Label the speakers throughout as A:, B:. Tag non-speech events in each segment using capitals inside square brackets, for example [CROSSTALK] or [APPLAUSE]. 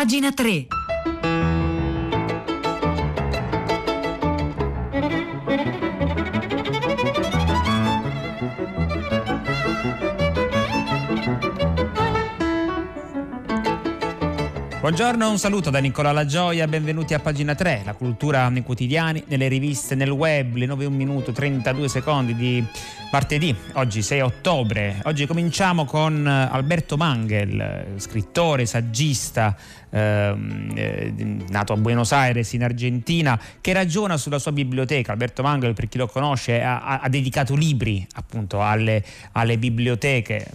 A: Pagina 3.
B: Buongiorno, un saluto da Nicola La Gioia, benvenuti a pagina 3, la cultura nei quotidiani, nelle riviste, nel web, le 9 1 minuto 32 secondi di martedì, oggi 6 ottobre. Oggi cominciamo con Alberto Mangel, scrittore, saggista, ehm, eh, nato a Buenos Aires in Argentina, che ragiona sulla sua biblioteca. Alberto Mangel, per chi lo conosce, ha, ha dedicato libri appunto alle, alle biblioteche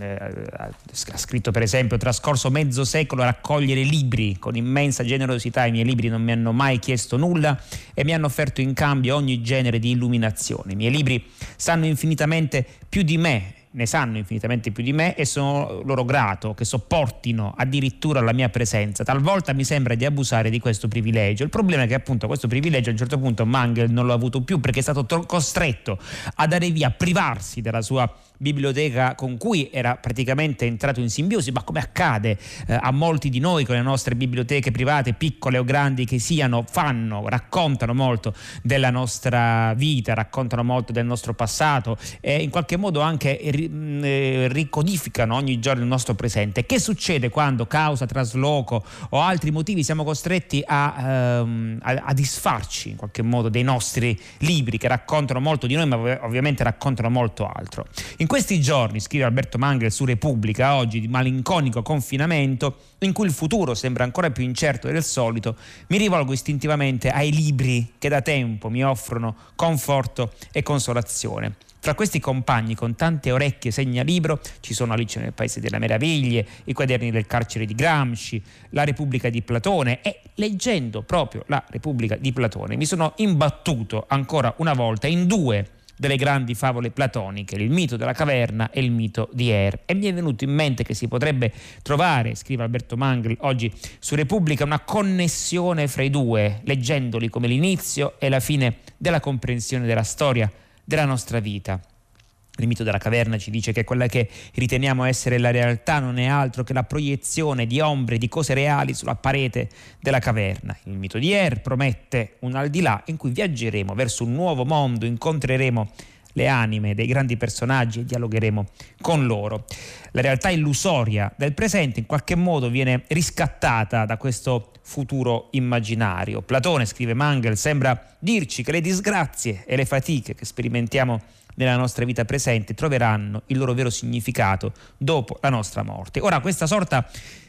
B: eh, ha scritto per esempio trascorso mezzo secolo a raccogliere libri con immensa generosità i miei libri non mi hanno mai chiesto nulla e mi hanno offerto in cambio ogni genere di illuminazione i miei libri sanno infinitamente più di me ne sanno infinitamente più di me e sono loro grato che sopportino addirittura la mia presenza. Talvolta mi sembra di abusare di questo privilegio. Il problema è che appunto questo privilegio a un certo punto Mangel non l'ha avuto più perché è stato costretto a dare via, a privarsi della sua biblioteca con cui era praticamente entrato in simbiosi, ma come accade eh, a molti di noi con le nostre biblioteche private, piccole o grandi che siano, fanno, raccontano molto della nostra vita, raccontano molto del nostro passato e in qualche modo anche mm, eh, ricodificano ogni giorno il nostro presente. Che succede quando causa trasloco o altri motivi siamo costretti a, ehm, a, a disfarci in qualche modo dei nostri libri che raccontano molto di noi, ma ovviamente raccontano molto altro. In in questi giorni, scrive Alberto Mangel su Repubblica, oggi di malinconico confinamento, in cui il futuro sembra ancora più incerto del solito, mi rivolgo istintivamente ai libri che da tempo mi offrono conforto e consolazione. Fra questi compagni con tante orecchie segnalibro ci sono Alice nel Paese delle Meraviglie, i quaderni del carcere di Gramsci, la Repubblica di Platone e leggendo proprio la Repubblica di Platone mi sono imbattuto ancora una volta in due delle grandi favole platoniche, il mito della caverna e il mito di Er. E mi è venuto in mente che si potrebbe trovare, scrive Alberto Mangel oggi su Repubblica, una connessione fra i due, leggendoli come l'inizio e la fine della comprensione della storia della nostra vita. Il mito della caverna ci dice che quella che riteniamo essere la realtà non è altro che la proiezione di ombre, di cose reali sulla parete della caverna. Il mito di Er promette un al di là in cui viaggeremo verso un nuovo mondo, incontreremo le anime dei grandi personaggi e dialogheremo con loro. La realtà illusoria del presente in qualche modo viene riscattata da questo futuro immaginario. Platone, scrive Mangel, sembra dirci che le disgrazie e le fatiche che sperimentiamo nella nostra vita presente troveranno il loro vero significato dopo la nostra morte. Ora, questa sorta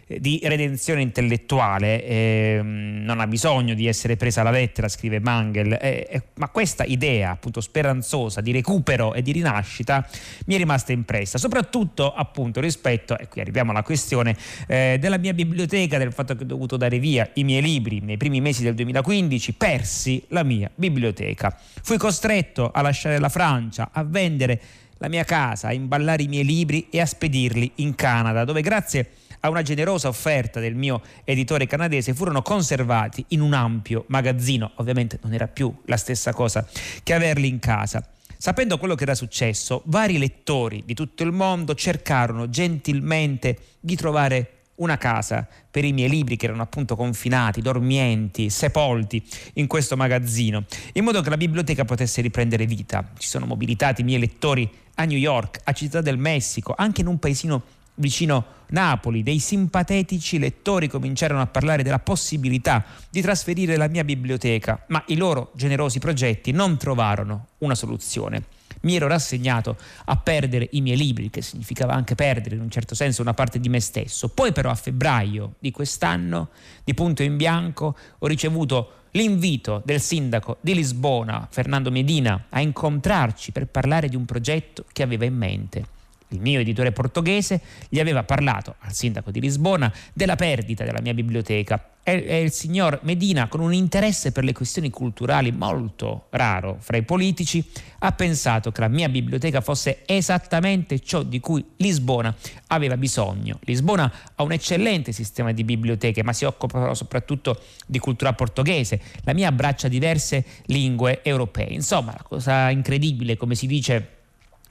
B: di redenzione intellettuale eh, non ha bisogno di essere presa alla lettera, scrive Mangel, eh, eh, ma questa idea appunto speranzosa di recupero e di rinascita mi è rimasta impressa, soprattutto appunto rispetto, e qui arriviamo alla questione eh, della mia biblioteca, del fatto che ho dovuto dare via i miei libri nei primi mesi del 2015, persi la mia biblioteca. Fui costretto a lasciare la Francia, a vendere la mia casa, a imballare i miei libri e a spedirli in Canada, dove grazie a una generosa offerta del mio editore canadese, furono conservati in un ampio magazzino. Ovviamente non era più la stessa cosa che averli in casa. Sapendo quello che era successo, vari lettori di tutto il mondo cercarono gentilmente di trovare una casa per i miei libri che erano appunto confinati, dormienti, sepolti in questo magazzino, in modo che la biblioteca potesse riprendere vita. Ci sono mobilitati i miei lettori a New York, a Città del Messico, anche in un paesino vicino Napoli, dei simpatetici lettori cominciarono a parlare della possibilità di trasferire la mia biblioteca, ma i loro generosi progetti non trovarono una soluzione. Mi ero rassegnato a perdere i miei libri, che significava anche perdere in un certo senso una parte di me stesso. Poi però a febbraio di quest'anno, di punto in bianco, ho ricevuto l'invito del sindaco di Lisbona, Fernando Medina, a incontrarci per parlare di un progetto che aveva in mente il mio editore portoghese, gli aveva parlato al sindaco di Lisbona della perdita della mia biblioteca e, il signor Medina, con un interesse per le questioni culturali molto raro fra i politici, ha pensato che la mia biblioteca fosse esattamente ciò di cui Lisbona aveva bisogno. Lisbona ha un eccellente sistema di biblioteche, ma si occupa soprattutto di cultura portoghese. La mia abbraccia diverse lingue europee. Insomma, la cosa incredibile, come si dice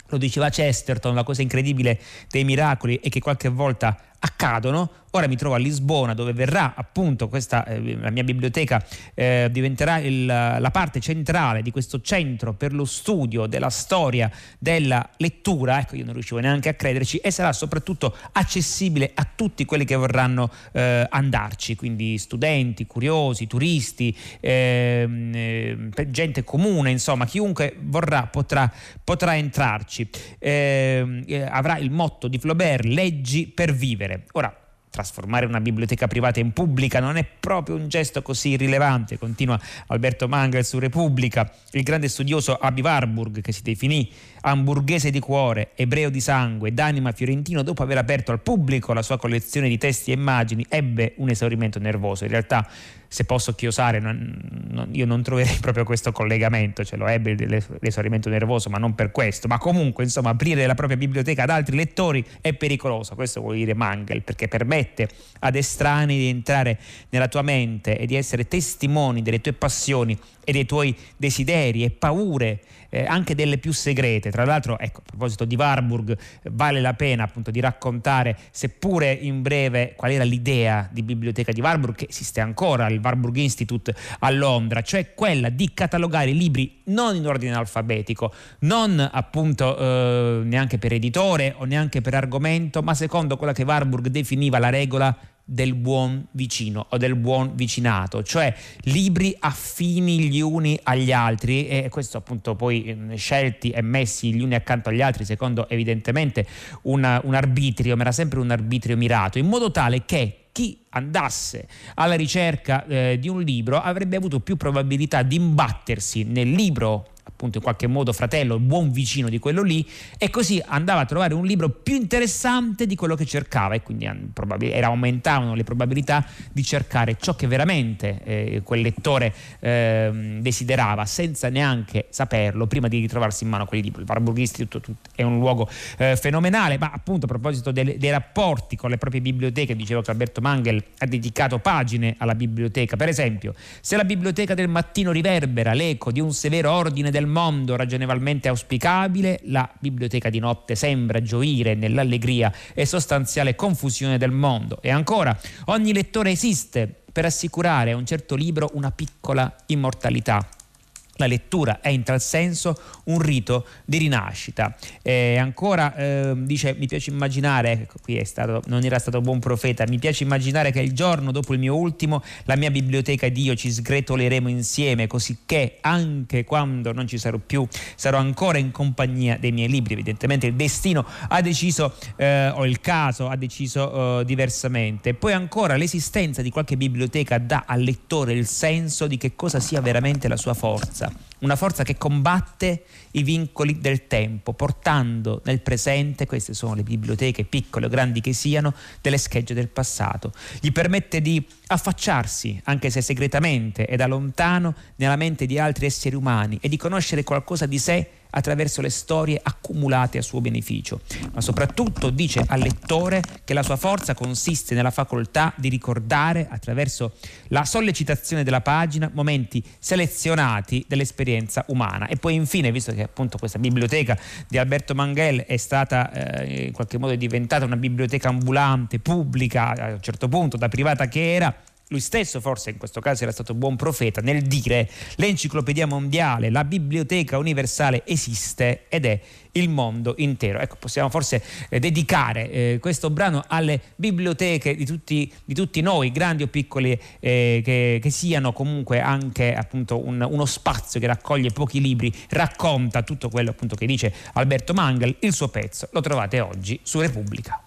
B: lo diceva Chesterton, la cosa incredibile dei miracoli è che qualche volta accadono. Ora mi trovo a Lisbona dove verrà appunto questa, eh, la mia biblioteca eh, diventerà il, la parte centrale di questo centro per lo studio della storia della lettura, ecco io non riuscivo neanche a crederci, e sarà soprattutto accessibile a tutti quelli che vorranno eh, andarci, quindi studenti, curiosi, turisti, ehm, eh, gente comune, insomma chiunque vorrà potrà, potrà entrarci. Ehm, eh, avrà il motto di Flaubert, leggi per vivere. Ora, trasformare una biblioteca privata in pubblica non è proprio un gesto così rilevante, continua Alberto Mangel su Repubblica. Il grande studioso Abi Warburg, che si definì hamburghese di cuore, ebreo di sangue, d'anima fiorentino, dopo aver aperto al pubblico la sua collezione di testi e immagini, ebbe un esaurimento nervoso. In realtà se posso chiosare, non, non, io non troverei [LAUGHS] proprio questo collegamento, ce lo ebbe l'esaurimento nervoso, ma non per questo. Ma comunque, insomma, aprire la propria biblioteca ad altri lettori è pericoloso, questo vuol dire Mangel, perché permette ad estranei di entrare nella tua mente e di essere testimoni delle tue passioni e dei tuoi desideri e paure eh, anche delle più segrete. Tra l'altro, ecco, a proposito di Warburg, vale la pena appunto di raccontare, seppure in breve, qual era l'idea di biblioteca di Warburg, che esiste ancora, il Warburg Institute a Londra, cioè quella di catalogare i libri non in ordine alfabetico, non appunto eh, neanche per editore o neanche per argomento, ma secondo quella che Warburg definiva la regola del buon vicino o del buon vicinato, cioè libri affini gli uni agli altri e questo appunto poi mm, scelti e messi gli uni accanto agli altri secondo evidentemente una, un arbitrio, ma era sempre un arbitrio mirato, in modo tale che chi andasse alla ricerca eh, di un libro avrebbe avuto più probabilità di imbattersi nel libro appunto in qualche modo fratello, buon vicino di quello lì e così andava a trovare un libro più interessante di quello che cercava e quindi era, aumentavano le probabilità di cercare ciò che veramente eh, quel lettore eh, desiderava senza neanche saperlo prima di ritrovarsi in mano quei libri. Il Warburg Institute è un luogo eh, fenomenale, ma appunto a proposito dei, dei rapporti con le proprie biblioteche, dicevo che Alberto Mangel ha dedicato pagine alla biblioteca, per esempio se la biblioteca del mattino riverbera l'eco di un severo ordine del mondo ragionevolmente auspicabile, la biblioteca di notte sembra gioire nell'allegria e sostanziale confusione del mondo. E ancora, ogni lettore esiste per assicurare a un certo libro una piccola immortalità. La lettura è in tal senso un rito di rinascita. E ancora eh, dice: Mi piace immaginare, ecco, qui stato, non era stato buon profeta, mi piace immaginare che il giorno dopo il mio ultimo, la mia biblioteca ed io ci sgretoleremo insieme, così che anche quando non ci sarò più, sarò ancora in compagnia dei miei libri. Evidentemente il destino ha deciso, eh, o il caso ha deciso eh, diversamente. Poi ancora l'esistenza di qualche biblioteca dà al lettore il senso di che cosa sia veramente la sua forza Yeah. Una forza che combatte i vincoli del tempo, portando nel presente, queste sono le biblioteche piccole o grandi che siano, delle schegge del passato. Gli permette di affacciarsi, anche se segretamente e da lontano, nella mente di altri esseri umani e di conoscere qualcosa di sé attraverso le storie accumulate a suo beneficio, ma soprattutto dice al lettore che la sua forza consiste nella facoltà di ricordare attraverso la sollecitazione della pagina momenti selezionati dell'esperienza umana. E poi infine, visto che appunto questa biblioteca di Alberto Manghel è stata eh, in qualche modo diventata una biblioteca ambulante, pubblica, a un certo punto da privata che era, lui stesso forse in questo caso era stato buon profeta nel dire l'enciclopedia mondiale, la biblioteca universale esiste ed è il mondo intero. Ecco, possiamo forse eh, dedicare eh, questo brano alle biblioteche di tutti, di tutti noi, grandi o piccoli, eh, che, che, siano comunque anche appunto un, uno spazio che raccoglie pochi libri, racconta tutto quello appunto che dice Alberto Mangel, il suo pezzo lo trovate oggi su Repubblica.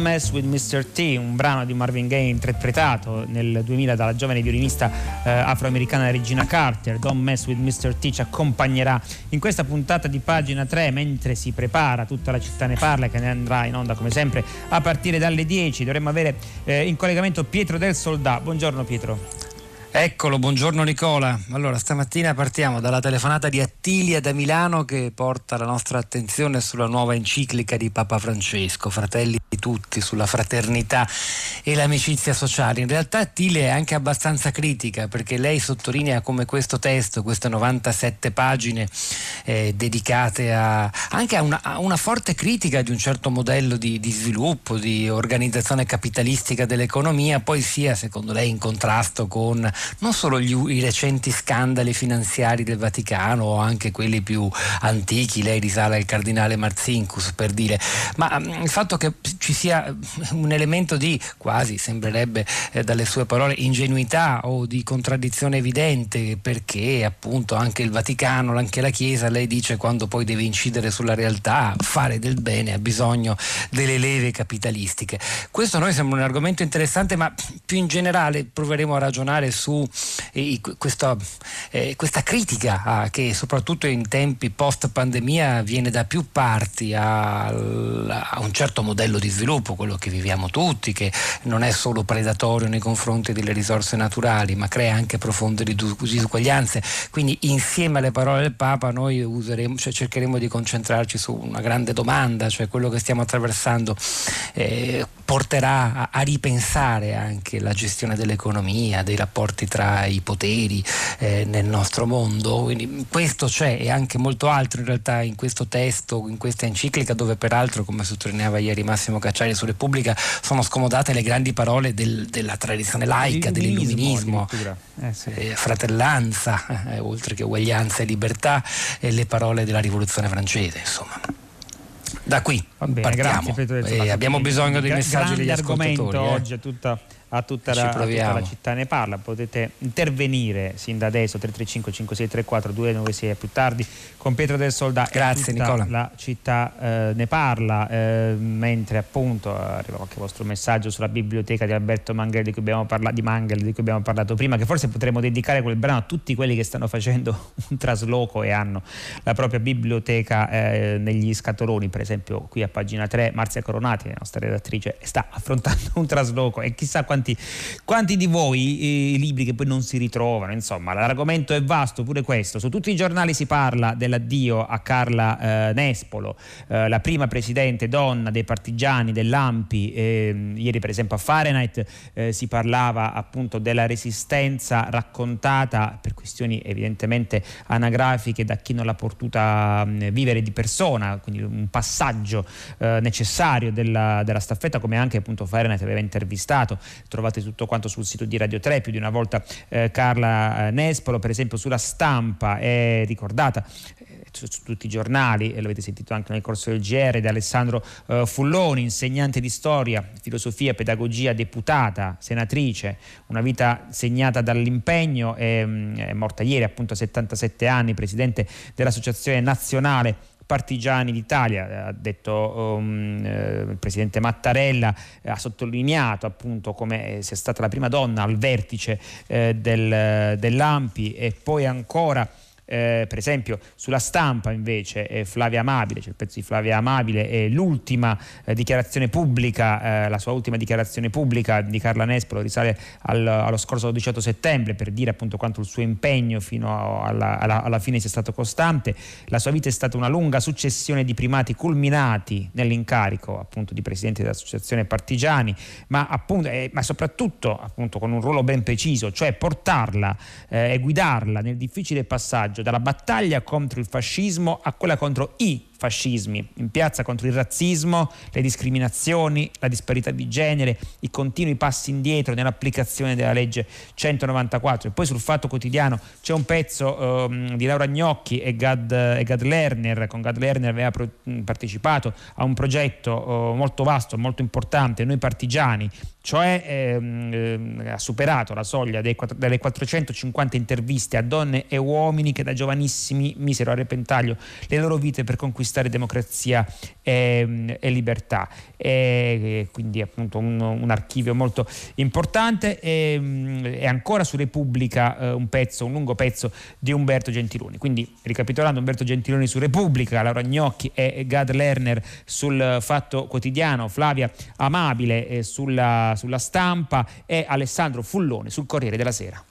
B: Don't Mess with Mr. T, un brano di Marvin Gaye interpretato nel 2000 dalla giovane violinista eh, afroamericana Regina Carter. Don't Mess with Mr. T ci accompagnerà in questa puntata di pagina 3 mentre si prepara tutta la città ne parla che ne andrà in onda come sempre a partire dalle 10. Dovremmo avere eh, in collegamento Pietro del Soldà. Buongiorno Pietro.
A: Eccolo, buongiorno Nicola. Allora, stamattina partiamo dalla telefonata di Attilia da Milano che porta la nostra attenzione sulla nuova enciclica di Papa Francesco, Fratelli di tutti, sulla fraternità e l'amicizia sociale. In realtà Attilia è anche abbastanza critica perché lei sottolinea come questo testo, queste 97 pagine eh, dedicate a, anche a una, a una, forte critica di un certo modello di, di sviluppo, di organizzazione capitalistica dell'economia, poi sia secondo lei in contrasto con non solo gli, i recenti scandali finanziari del Vaticano o anche quelli più antichi, lei risale al cardinale Marzincus per dire, ma um, il fatto che ci sia un elemento di quasi sembrerebbe eh, dalle sue parole ingenuità o di contraddizione evidente perché appunto anche il Vaticano, anche la Chiesa, lei dice quando poi deve incidere sulla realtà, fare del bene ha bisogno delle leve capitalistiche. Questo a noi sembra un argomento interessante, ma più in generale proveremo a ragionare su su eh, questa, eh, questa, critica a, che soprattutto in tempi post pandemia viene da più parti a, a, un certo modello di sviluppo, quello che viviamo tutti, che non è solo predatorio nei confronti delle risorse naturali, ma crea anche profonde disuguaglianze. Quindi insieme alle parole del Papa noi useremo, cioè cercheremo di concentrarci su una grande domanda, cioè quello che stiamo attraversando eh, porterà a, a ripensare anche la gestione dell'economia, dei rapporti tra i poteri eh, nel nostro mondo. Quindi questo c'è e anche molto altro in realtà in questo testo, in questa enciclica, dove peraltro, come sottolineava ieri Massimo Cacciari su Repubblica, sono scomodate le grandi parole del, della tradizione laica, dell'illuminismo, eh, sì. eh, fratellanza, eh, oltre che uguaglianza e libertà, e le parole della rivoluzione francese, insomma da qui bene, partiamo. Grazie, abbiamo bisogno dei messaggi degli ascoltatori.
B: Eh. oggi è tutta a tutta, la, a tutta, la, città ne parla. Potete intervenire sin da adesso 335 5634 296 più tardi con Pietro del Soldato.
A: Grazie Nicola.
B: La città eh, ne parla, eh, mentre appunto arriva qualche vostro messaggio sulla biblioteca di Alberto Mangel di cui abbiamo parlato, di Mangel di cui abbiamo parlato prima, che forse potremmo dedicare quel brano a tutti quelli che stanno facendo [LAUGHS] un trasloco e hanno la propria biblioteca eh, negli scatoloni, per esempio qui a pagina 3 Marzia Coronati, la nostra redattrice, sta affrontando un trasloco. E chissà quanti quanti, di voi eh, libri che poi non si ritrovano, insomma l'argomento è vasto pure questo, su tutti i giornali si parla dell'addio a Carla eh, Nespolo, eh, la prima presidente donna dei partigiani dell'Ampi, ehm, ieri per esempio a Fahrenheit eh, si parlava appunto della resistenza raccontata per questioni evidentemente anagrafiche da chi non l'ha potuta mh, vivere di persona, quindi un passaggio eh, necessario della, della staffetta come anche appunto Fahrenheit aveva intervistato. Trovate tutto quanto sul sito di Radio 3, più di una volta eh, Carla eh, Nespolo, per esempio sulla stampa è ricordata eh, su, su, tutti i giornali, e l'avete sentito anche nel corso del GR, da Alessandro eh, Fulloni, insegnante di storia, filosofia, pedagogia, deputata, senatrice, una vita segnata dall'impegno, è, mm, è morta ieri appunto a 77 anni, presidente dell'Associazione Nazionale partigiani d'Italia, ha detto um, eh, il presidente Mattarella, eh, ha sottolineato appunto come sia stata la prima donna al vertice eh, del, dell'AMPI e poi ancora eh, per esempio sulla stampa invece eh, Flavia Amabile, c'è il pezzo di Flavia Amabile, è l'ultima eh, dichiarazione pubblica, eh, la sua ultima dichiarazione pubblica di Carla Nespolo risale al, allo scorso 18 settembre per dire appunto quanto il suo impegno fino alla, alla, alla, fine sia stato costante. La sua vita è stata una lunga successione di primati culminati nell'incarico appunto di presidente dell'associazione Partigiani, ma, appunto, eh, ma soprattutto appunto con un ruolo ben preciso, cioè portarla eh, e guidarla nel difficile passaggio dalla battaglia contro il fascismo a quella contro i fascismi, in piazza contro il razzismo, le discriminazioni, la disparità di genere, i continui passi indietro nell'applicazione della legge 194. E poi sul Fatto Quotidiano c'è un pezzo um, di Laura Gnocchi e Gad, e Gad, Lerner, con Gad Lerner aveva pro, partecipato a un progetto uh, molto vasto, molto importante, Noi Partigiani, cioè ehm, ehm ha superato la soglia dei, delle 450 interviste a donne e uomini che da giovanissimi misero a repentaglio le loro vite per conquistare conquistare democrazia e, e libertà. E, quindi appunto un, un, archivio molto importante e, e ancora su Repubblica eh, un pezzo, un lungo pezzo di Umberto Gentiloni. Quindi ricapitolando Umberto Gentiloni su Repubblica, Laura Gnocchi e Gad Lerner sul Fatto Quotidiano, Flavia Amabile eh, sulla, sulla stampa e Alessandro Fullone sul Corriere della Sera.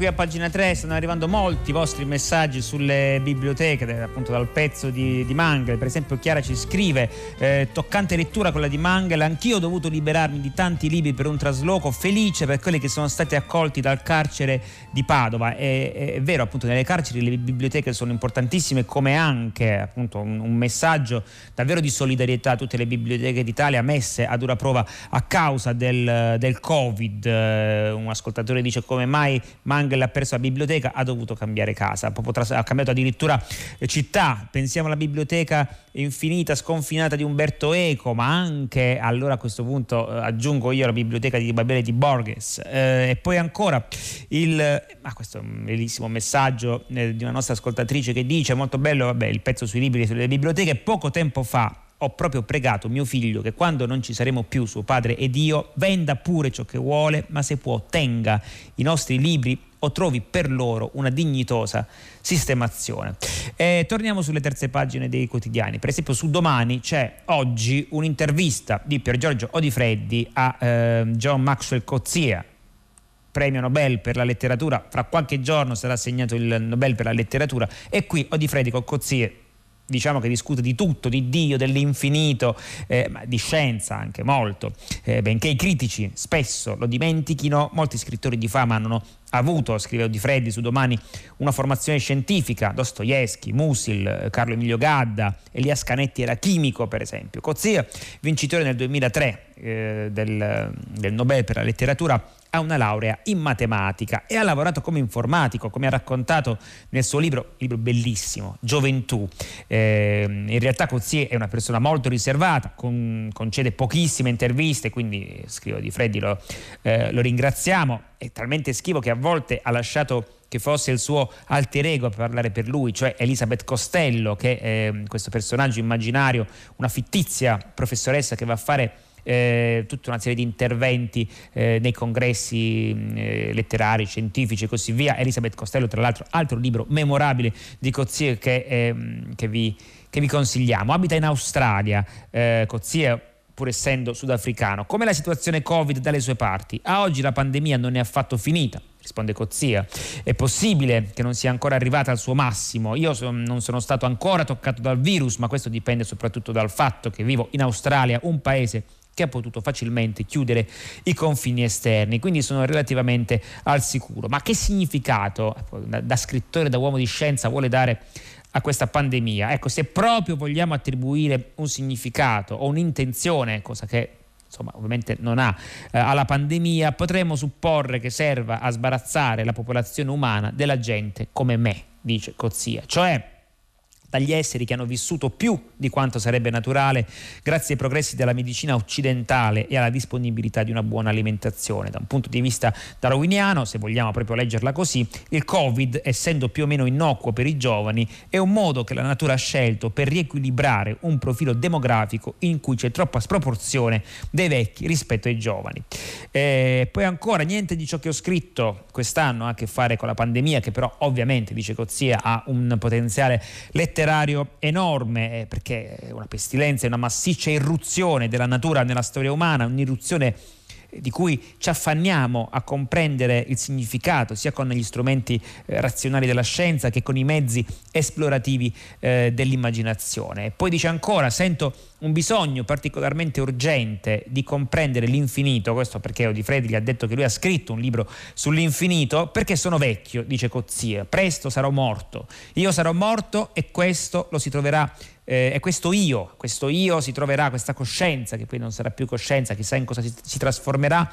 B: Qui a pagina 3 stanno arrivando molti vostri messaggi sulle biblioteche, appunto dal pezzo di, di Mangel. Per esempio Chiara ci scrive, eh, toccante lettura quella di Mangel, anch'io ho dovuto liberarmi di tanti libri per un trasloco, felice per quelli che sono stati accolti dal carcere di Padova. È, è, vero, appunto nelle carceri le biblioteche sono importantissime come anche appunto un, un messaggio davvero di solidarietà a tutte le biblioteche d'Italia messe a dura prova a causa del, del Covid. Eh, un ascoltatore dice come mai ormai Mangel ha perso la biblioteca, ha dovuto cambiare casa, ha cambiato addirittura eh, città. Pensiamo alla biblioteca infinita, sconfinata di Umberto Eco, ma anche allora a questo punto eh, aggiungo io la biblioteca di Babele di Borges. Eh, e poi ancora il, ah, questo è un bellissimo messaggio eh, di una nostra ascoltatrice che dice, molto bello, vabbè, il pezzo sui libri e sulle biblioteche, poco tempo fa ho proprio pregato mio figlio che quando non ci saremo più, suo padre ed io, venda pure ciò che vuole, ma se può tenga i nostri libri o trovi per loro una dignitosa sistemazione. E torniamo sulle terze pagine dei quotidiani. Per esempio su Domani c'è oggi un'intervista di Pier Giorgio Odifreddi a eh, John Maxwell Cozzia, premio Nobel per la letteratura. Fra qualche giorno sarà assegnato il Nobel per la letteratura e qui Odifreddi con Cozie diciamo che discute di tutto, di Dio, dell'infinito, eh, di scienza anche molto, eh, benché i critici spesso lo dimentichino, molti scrittori di fama hanno avuto, scrive Di Freddi su domani, una formazione scientifica, Dostoevsky, Musil, Carlo Emilio Gadda, Elias Canetti era chimico per esempio. Cozzia, vincitore nel 2003 eh, del, del Nobel per la letteratura, ha una laurea in matematica e ha lavorato come informatico, come ha raccontato nel suo libro, libro bellissimo, Gioventù. Eh, in realtà Cozier è una persona molto riservata, con, concede pochissime interviste, quindi scrivo di Freddi, lo, eh, lo ringraziamo, è talmente schivo che a volte ha lasciato che fosse il suo alter ego a parlare per lui, cioè Elisabeth Costello, che è eh, questo personaggio immaginario, una fittizia professoressa che va a fare eh, tutta una serie di interventi eh, nei congressi eh, letterari, scientifici e così via. Elisabeth Costello, tra l'altro, altro libro memorabile di Cozier che, ehm, che, vi, che vi, consigliamo. Abita in Australia, eh, Cozier pur essendo sudafricano. Come la situazione Covid dalle sue parti? A oggi la pandemia non è affatto finita risponde Cozzia. È possibile che non sia ancora arrivata al suo massimo. Io son, non sono stato ancora toccato dal virus, ma questo dipende soprattutto dal fatto che vivo in Australia, un paese che ha potuto facilmente chiudere i confini esterni, quindi sono relativamente al sicuro. Ma che significato da, da scrittore, da uomo di scienza vuole dare a questa pandemia? Ecco, se proprio vogliamo attribuire un significato o un'intenzione, cosa che insomma ovviamente non ha eh, alla pandemia, potremmo supporre che serva a sbarazzare la popolazione umana della gente come me, dice Cozzia, cioè dagli esseri che hanno vissuto più di quanto sarebbe naturale grazie ai progressi della medicina occidentale e alla disponibilità di una buona alimentazione. Da un punto di vista darwiniano, se vogliamo proprio leggerla così, il Covid, essendo più o meno innocuo per i giovani, è un modo che la natura ha scelto per riequilibrare un profilo demografico in cui c'è troppa sproporzione dei vecchi rispetto ai giovani. E poi ancora niente di ciò che ho scritto quest'anno ha a che fare con la pandemia, che però ovviamente, dice Cozzia, ha un potenziale letterario letterario enorme, eh, perché è una pestilenza, è una massiccia irruzione della natura nella storia umana, un'irruzione di cui ci affanniamo a comprendere il significato sia con gli strumenti eh, razionali della scienza che con i mezzi esplorativi eh, dell'immaginazione. E poi dice ancora, sento un bisogno particolarmente urgente di comprendere l'infinito, questo perché Odifredi gli ha detto che lui ha scritto un libro sull'infinito, perché sono vecchio, dice Cozzia, presto sarò morto, io sarò morto e questo lo si troverà eh, è questo io, questo io si troverà, questa coscienza, che poi non sarà più coscienza, chissà in cosa si, si trasformerà,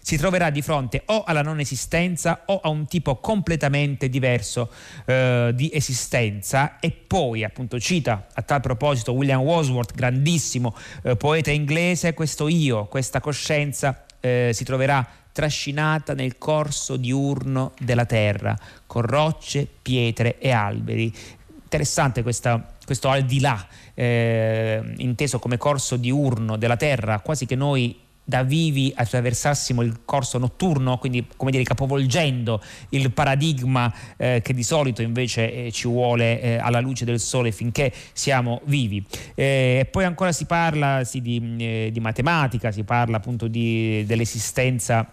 B: si troverà di fronte o alla non esistenza o a un tipo completamente diverso eh, di esistenza e poi appunto cita a tal proposito William Wordsworth, grandissimo eh, poeta inglese, questo io, questa coscienza eh, si troverà trascinata nel corso diurno della terra con rocce, pietre e alberi. Interessante questa questo al di là, eh, inteso come corso diurno della Terra, quasi che noi da vivi attraversassimo il corso notturno, quindi come dire capovolgendo il paradigma eh, che di solito invece eh, ci vuole eh, alla luce del sole finché siamo vivi. Eh, e poi ancora si parla sì, di, eh, di, matematica, si parla appunto di, dell'esistenza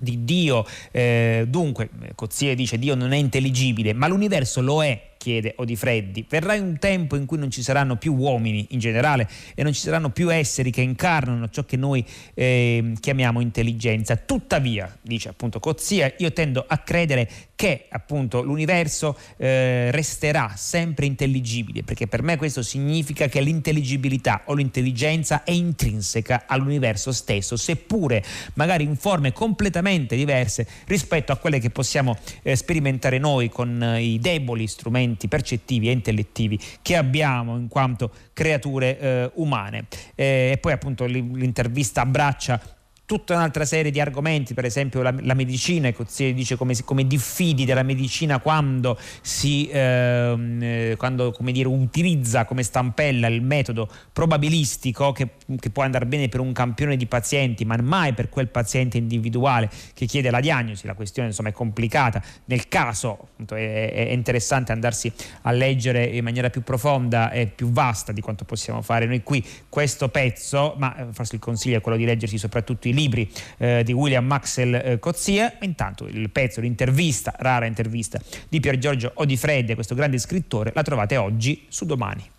B: di Dio, eh, dunque Cozier dice Dio non è intelligibile, ma l'universo lo è chiede Odifreddi. Verrà un tempo in cui non ci saranno più uomini in generale e non ci saranno più esseri che incarnano ciò che noi eh, chiamiamo intelligenza. Tuttavia, dice appunto Cozzia, io tendo a credere che appunto l'universo eh, resterà sempre intelligibile, perché per me questo significa che l'intelligibilità o l'intelligenza è intrinseca all'universo stesso, seppure magari in forme completamente diverse rispetto a quelle che possiamo eh, sperimentare noi con eh, i deboli strumenti strumenti percettivi e intellettivi che abbiamo in quanto creature eh, umane. Eh, e poi appunto l'intervista abbraccia tutta un'altra serie di argomenti, per esempio la, la medicina, si dice come, come, diffidi della medicina quando si ehm, eh, quando, come dire, utilizza come stampella il metodo probabilistico che, che, può andare bene per un campione di pazienti, ma mai per quel paziente individuale che chiede la diagnosi. La questione insomma è complicata. Nel caso appunto, è, è interessante andarsi a leggere in maniera più profonda e più vasta di quanto possiamo fare noi qui questo pezzo, ma eh, forse il consiglio è quello di leggersi soprattutto i libri eh, di William Maxwell eh, Cozzia. Intanto il pezzo, l'intervista, rara intervista di Pier Giorgio Odifredde, questo grande scrittore, la trovate oggi su Domani.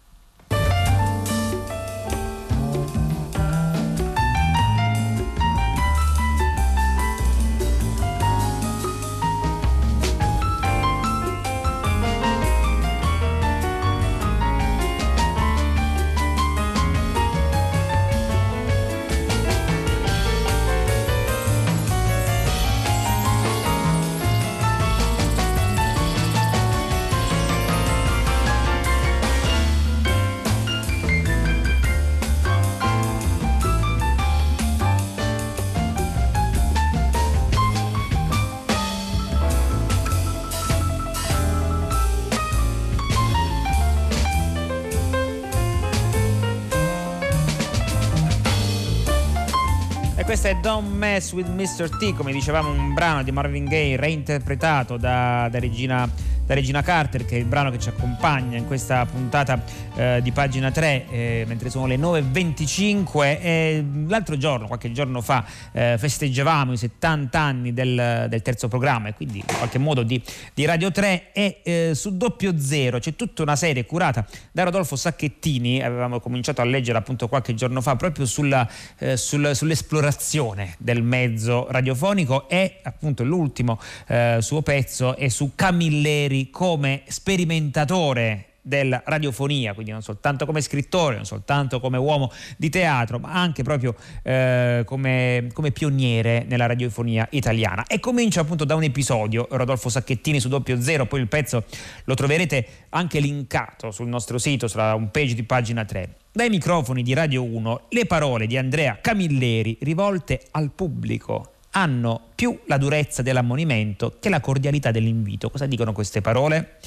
B: Questo è Don't Mess with Mr. T, come dicevamo, un brano di Marvin Gaye reinterpretato da, da Regina da Regina Carter, che è il brano che ci accompagna in questa puntata eh, di pagina 3, eh, mentre sono le 9.25. E l'altro giorno, qualche giorno fa, eh, festeggiavamo i 70 anni del, del, terzo programma, e quindi in qualche modo di, di Radio 3. E eh, su doppio zero c'è tutta una serie curata da Rodolfo Sacchettini. Avevamo cominciato a leggere appunto qualche giorno fa proprio sulla, eh, sul, sull'esplorazione del mezzo radiofonico. E appunto l'ultimo eh, suo pezzo è su Camilleri Ferri come sperimentatore della radiofonia, quindi non soltanto come scrittore, non soltanto come uomo di teatro, ma anche proprio eh, come, come, pioniere nella radiofonia italiana. E comincia appunto da un episodio, Rodolfo Sacchettini su doppio zero, poi il pezzo lo troverete anche linkato sul nostro sito, sulla un page di pagina 3. Dai microfoni di Radio 1 le parole di Andrea Camilleri rivolte al pubblico hanno più la durezza dell'ammonimento che la cordialità dell'invito. Cosa dicono queste parole?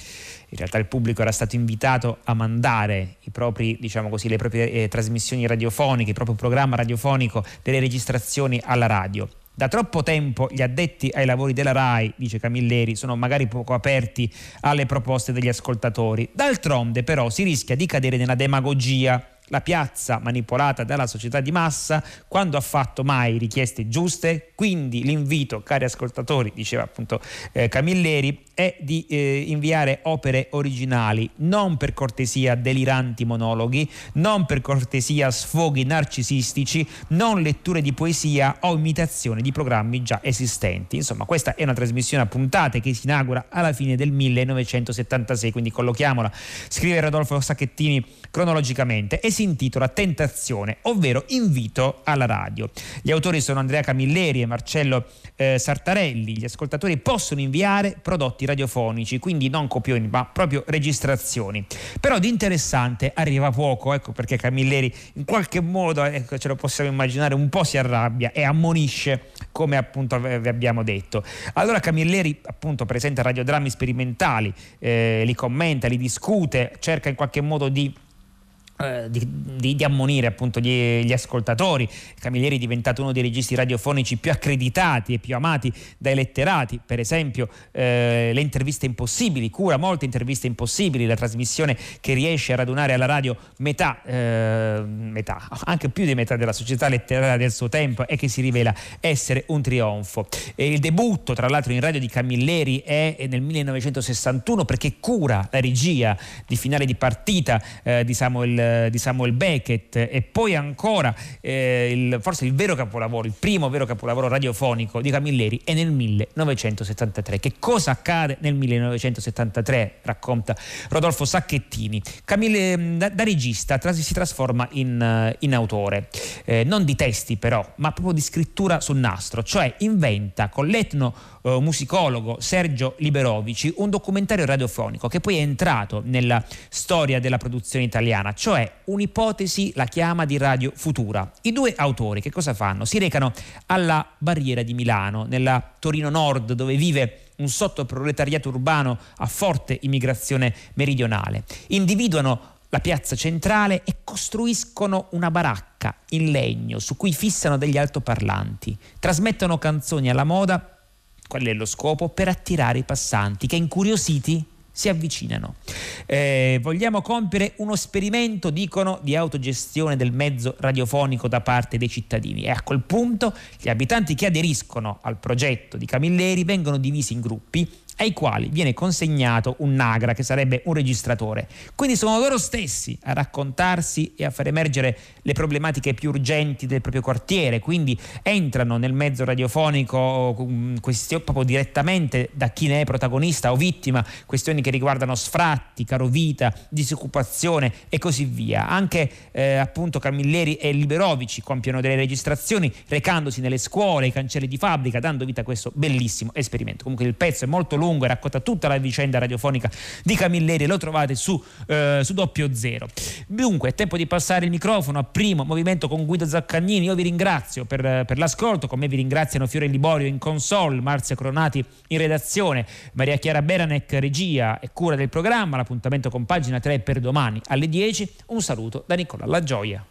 B: In realtà il pubblico era stato invitato a mandare propri, diciamo così, le proprie eh, trasmissioni radiofoniche, il proprio programma radiofonico, delle registrazioni alla radio. Da troppo tempo gli addetti ai lavori della RAI, dice Camilleri, sono magari poco aperti alle proposte degli ascoltatori. D'altronde però si rischia di cadere nella demagogia la piazza manipolata dalla società di massa quando ha fatto mai richieste giuste. Quindi l'invito, cari ascoltatori, diceva appunto eh, Camilleri, è di eh, inviare opere originali, non per cortesia deliranti monologhi, non per cortesia sfoghi narcisistici, non letture di poesia o imitazioni di programmi già esistenti. Insomma, questa è una trasmissione a puntate che si inaugura alla fine del 1976, quindi collochiamola, scrive Rodolfo Sacchettini cronologicamente e si intitola Tentazione, ovvero invito alla radio. Gli autori sono Andrea Camilleri e Marcello eh, Sartarelli. Gli ascoltatori possono inviare prodotti radiofonici, quindi non copioni, ma proprio registrazioni. Però di interessante arriva poco, ecco perché Camilleri in qualche modo, ecco, ce lo possiamo immaginare, un po' si arrabbia e ammonisce, come appunto vi abbiamo detto. Allora Camilleri appunto presenta radiodrammi sperimentali, eh, li commenta, li discute, cerca in qualche modo di di, di, di, ammonire appunto gli, gli, ascoltatori. Camilleri è diventato uno dei registi radiofonici più accreditati e più amati dai letterati, per esempio eh, le interviste impossibili, cura molte interviste impossibili, la trasmissione che riesce a radunare alla radio metà, eh, metà, anche più di metà della società letteraria del suo tempo e che si rivela essere un trionfo. E il debutto tra l'altro in radio di Camilleri è nel 1961 perché cura la regia di finale di partita eh, di Samuel eh, di Samuel Beckett e poi ancora eh, il, forse il vero capolavoro, il primo vero capolavoro radiofonico di Camilleri è nel 1973. Che cosa accade nel 1973? Racconta Rodolfo Sacchettini. Camille, mm, da, da regista tras- si trasforma in, eh, in autore, eh, non di testi però, ma proprio di scrittura sul nastro, cioè inventa con l'etno eh, musicologo Sergio Liberovici un documentario radiofonico che poi è entrato nella storia della produzione italiana, cioè un'ipotesi la chiama di Radio Futura. I due autori che cosa fanno? Si recano alla barriera di Milano, nella Torino Nord, dove vive un sottoproletariato urbano a forte immigrazione meridionale. Individuano la piazza centrale e costruiscono una baracca in legno su cui fissano degli altoparlanti, trasmettono canzoni alla moda Qual è lo scopo? Per attirare i passanti che incuriositi si avvicinano. Eh, vogliamo compiere uno esperimento, dicono, di autogestione del mezzo radiofonico da parte dei cittadini e a quel punto gli abitanti che aderiscono al progetto di Camilleri vengono divisi in gruppi ai quali viene consegnato un nagra, che sarebbe un registratore. Quindi sono loro stessi a raccontarsi e a far emergere le problematiche più urgenti del proprio quartiere, quindi entrano nel mezzo radiofonico mm, questioni, proprio direttamente da chi ne è protagonista o vittima, questioni che riguardano sfratti, carovita, disoccupazione e così via. Anche eh, appunto Camilleri e Liberovici compiono delle registrazioni recandosi nelle scuole, ai cancelli di fabbrica, dando vita a questo bellissimo esperimento. Comunque il pezzo è molto lungo lungo e racconta tutta la vicenda radiofonica di Camilleri, lo trovate su, eh, su doppio zero. Dunque, è tempo di passare il microfono a primo movimento con Guido Zaccagnini. Io vi ringrazio per, per l'ascolto, con me vi ringraziano Fiore Liborio in console, Marzia Cronati in redazione, Maria Chiara Beranec regia e cura del programma. L'appuntamento con pagina 3 per domani alle 10. Un saluto da Nicola La Gioia.